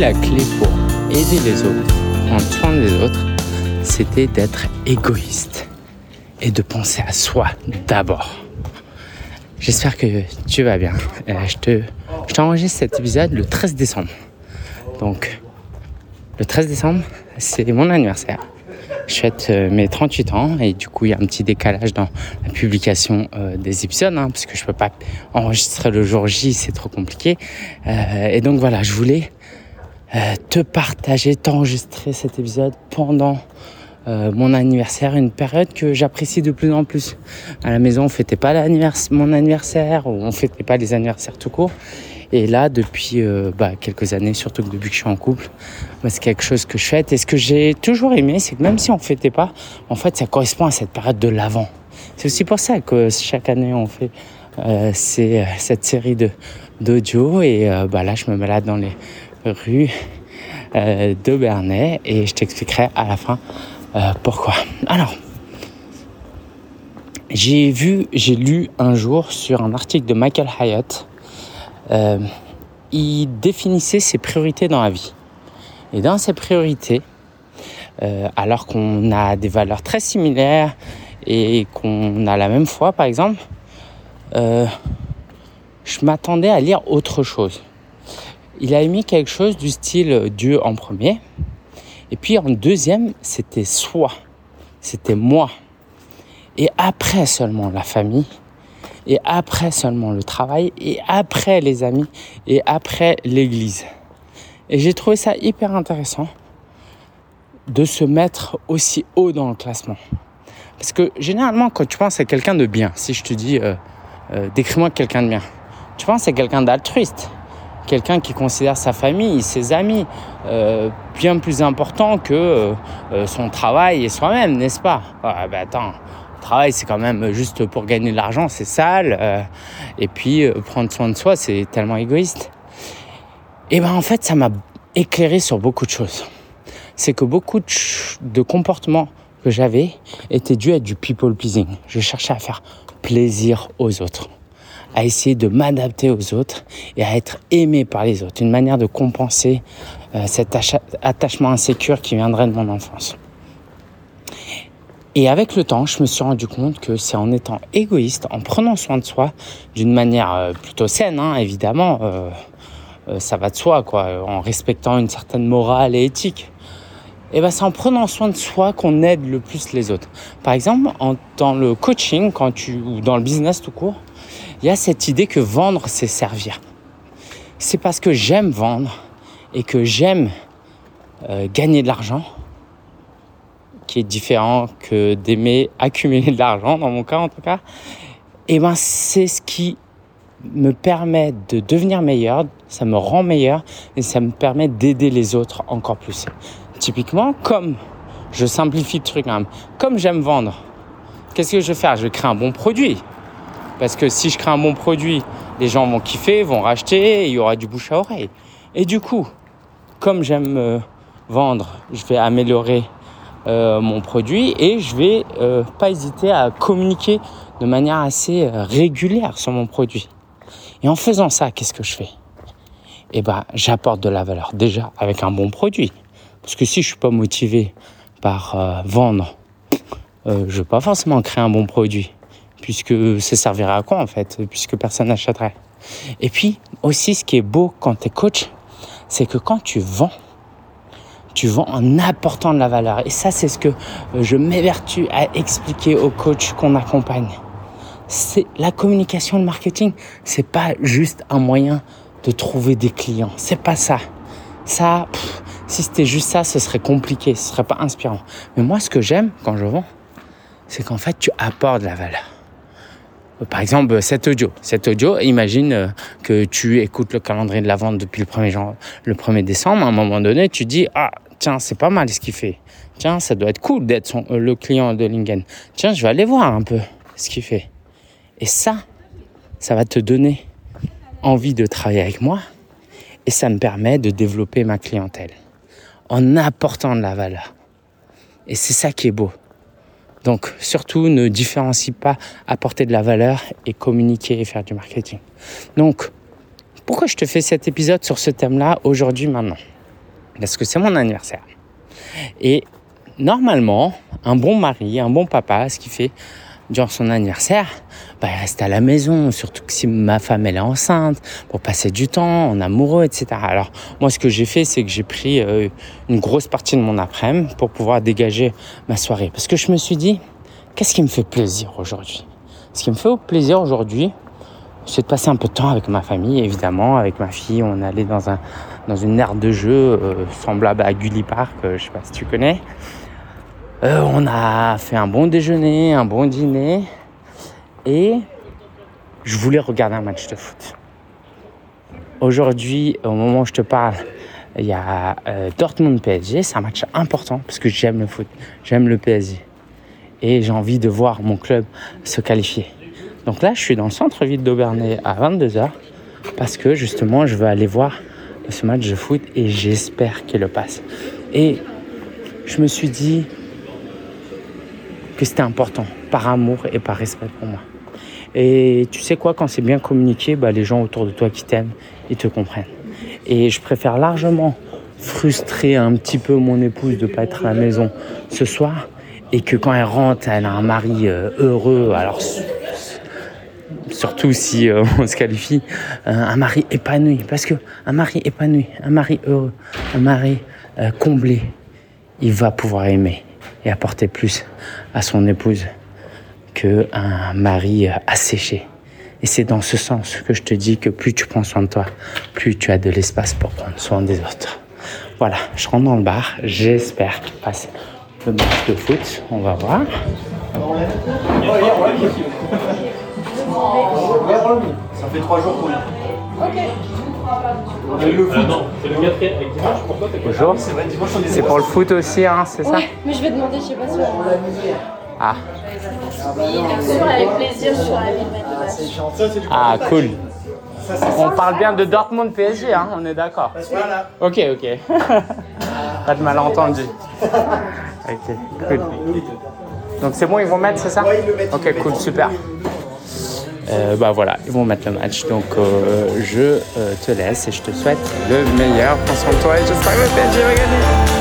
la clé pour aider les autres, prendre soin des autres, c'était d'être égoïste et de penser à soi d'abord. J'espère que tu vas bien. Euh, je te, je t'enregistre cet épisode le 13 décembre. Donc, le 13 décembre, c'est mon anniversaire. Je fête euh, mes 38 ans et du coup, il y a un petit décalage dans la publication euh, des épisodes hein, parce que je peux pas enregistrer le jour J, c'est trop compliqué. et donc voilà, je voulais te partager, t'enregistrer cet épisode pendant euh, mon anniversaire, une période que j'apprécie de plus en plus. À la maison, on fêtait pas mon anniversaire, ou on fêtait pas les anniversaires tout court. Et là, depuis euh, bah, quelques années, surtout depuis que je suis en couple, bah, c'est quelque chose que je fête. Et ce que j'ai toujours aimé, c'est que même si on fêtait pas, en fait, ça correspond à cette période de l'avant. C'est aussi pour ça que chaque année, on fait euh, cette série de d'audio. Et bah, là, je me balade dans les rues d'Aubernay et je t'expliquerai à la fin euh, pourquoi Alors, j'ai vu, j'ai lu un jour sur un article de Michael Hyatt, euh, il définissait ses priorités dans la vie. Et dans ses priorités, euh, alors qu'on a des valeurs très similaires et qu'on a la même foi, par exemple, je m'attendais à lire autre chose. Il a émis quelque chose du style Dieu en premier, et puis en deuxième, c'était soi, c'était moi. Et après seulement la famille, et après seulement le travail, et après les amis, et après l'église. Et j'ai trouvé ça hyper intéressant de se mettre aussi haut dans le classement. Parce que généralement, quand tu penses à quelqu'un de bien, si je te dis, euh, euh, décris-moi quelqu'un de bien, tu penses à quelqu'un d'altruiste quelqu'un qui considère sa famille, ses amis, euh, bien plus important que euh, euh, son travail et soi-même, n'est-ce pas? Ah, ben Attends, le travail c'est quand même juste pour gagner de l'argent, c'est sale. et puis prendre soin de soi, c'est tellement égoïste. Et ben en fait, ça m'a éclairé sur beaucoup de choses. C'est que beaucoup de, de comportements que j'avais étaient dus à du people pleasing. Je cherchais à faire plaisir aux autres à essayer de m'adapter aux autres et à être aimé par les autres. Une manière de compenser euh, cet attachement insécure qui viendrait de mon enfance. Et avec le temps, je me suis rendu compte que c'est en étant égoïste, en prenant soin de soi, d'une manière euh, plutôt saine, hein, évidemment, euh, ça va de soi, quoi, en respectant une certaine morale et éthique. Et ben c'est en prenant soin de soi qu'on aide le plus les autres. Par exemple, dans le coaching, quand tu ou dans le business tout court, il y a cette idée que vendre, c'est servir. C'est parce que j'aime vendre et que j'aime euh, gagner de l'argent, qui est différent que d'aimer accumuler de l'argent, dans mon cas en tout cas, et ben c'est ce qui me permet de devenir meilleur, ça me rend meilleur et ça me permet d'aider les autres encore plus. Typiquement, comme je simplifie le truc même, comme j'aime vendre, qu'est-ce que je vais faire? Je vais créer un bon produit. Parce que si je crée un bon produit, les gens vont kiffer, vont racheter, et il y aura du bouche à oreille. Et du coup, comme j'aime euh, vendre, je vais améliorer euh, mon produit et je vais euh, pas hésiter à communiquer de manière assez régulière sur mon produit. Et en faisant ça, qu'est-ce que je fais? Eh ben, j'apporte de la valeur déjà avec un bon produit. Parce que si je suis pas motivé par vendre, je vais pas forcément créer un bon produit puisque ça servirait à quoi en fait, puisque personne n'achèterait. Et puis aussi, ce qui est beau quand tu es coach, c'est que quand tu vends, tu vends en apportant de la valeur. Et ça, c'est ce que euh, je m'évertue à expliquer aux coachs qu'on accompagne. C'est la communication, le marketing, c'est pas juste un moyen de trouver des clients. C'est pas ça. Ça, si c'était juste ça, ce serait compliqué, ce serait pas inspirant. Mais moi, ce que j'aime quand je vends, c'est qu'en fait, tu apportes de la valeur par exemple, cet audio. Cet audio, imagine euh, que tu écoutes le calendrier de la vente depuis le 1er, janvier, le 1er décembre. À un moment donné, tu dis, ah, tiens, c'est pas mal ce qu'il fait. Tiens, ça doit être cool d'être euh, le client de Lingen. Tiens, je vais aller voir un peu ce qu'il fait. Et ça, ça va te donner envie de travailler avec moi. Et ça me permet de développer ma clientèle en apportant de la valeur. Et c'est ça qui est beau. Donc surtout ne différencie pas apporter de la valeur et communiquer et faire du marketing. Donc pourquoi je te fais cet épisode sur ce thème-là aujourd'hui maintenant? Parce que c'est mon anniversaire. Et normalement, un bon mari, un bon papa, ce qu'il fait durant son anniversaire, bah, il reste à la maison, surtout que si ma femme elle est enceinte, pour passer du temps, en amoureux, etc. Alors moi ce que j'ai fait, c'est que j'ai pris euh, une grosse partie de mon après-midi pour pouvoir dégager ma soirée. Parce que je me suis dit, qu'est-ce qui me fait plaisir aujourd'hui? Ce qui me fait plaisir aujourd'hui, c'est de passer un peu de temps avec ma famille, évidemment, avec ma fille. On allait dans, un, dans une aire de jeu euh, semblable à Gully Park, euh, je sais pas si tu connais. Euh, on a fait un bon déjeuner, un bon dîner. Et je voulais regarder un match de foot. Aujourd'hui, au moment où je te parle, il y a Dortmund PSG. C'est un match important parce que j'aime le foot, j'aime le PSG. Et j'ai envie de voir mon club se qualifier. Donc là, je suis dans le centre-ville d'Aubernay à 22h parce que justement, je veux aller voir ce match de foot et j'espère qu'il le passe. Et je me suis dit que c'était important, par amour et par respect pour moi. Et tu sais quoi, quand c'est bien communiqué, bah, les gens autour de toi qui t'aiment, ils te comprennent. Et je préfère largement frustrer un petit peu mon épouse de pas être à la maison ce soir et que quand elle rentre, elle a un mari euh, heureux. Alors surtout si euh, on se qualifie, euh, un mari épanoui. Parce que un mari épanoui, un mari heureux, un mari comblé, il va pouvoir aimer et apporter plus à son épouse qu'un mari asséché. Et c'est dans ce sens que je te dis que plus tu prends soin de toi, plus tu as de l'espace pour prendre soin des autres. Voilà, je rentre dans le bar. J'espère qu'il passe le match de foot. On va voir. Fait trois jours qu'on est. Ok. le foot. non, c'est le quatrième avec dimanche. Pourquoi t'es Bonjour. C'est pour le foot aussi, hein, c'est ça mais je vais demander, je sais pas si Ah. Oui, bien sûr, avec plaisir, je suis ravie de mettre Ah, cool. On parle bien de Dortmund PSG, hein, on est d'accord. Ok, ok. Pas de malentendu. Ok, cool. Donc c'est bon, ils vont mettre, c'est ça Ok, cool, super. Euh, bah voilà, ils vont mettre le match. Donc euh, je euh, te laisse et je te souhaite le meilleur. Prends soin de toi et j'espère que le PSG va gagner.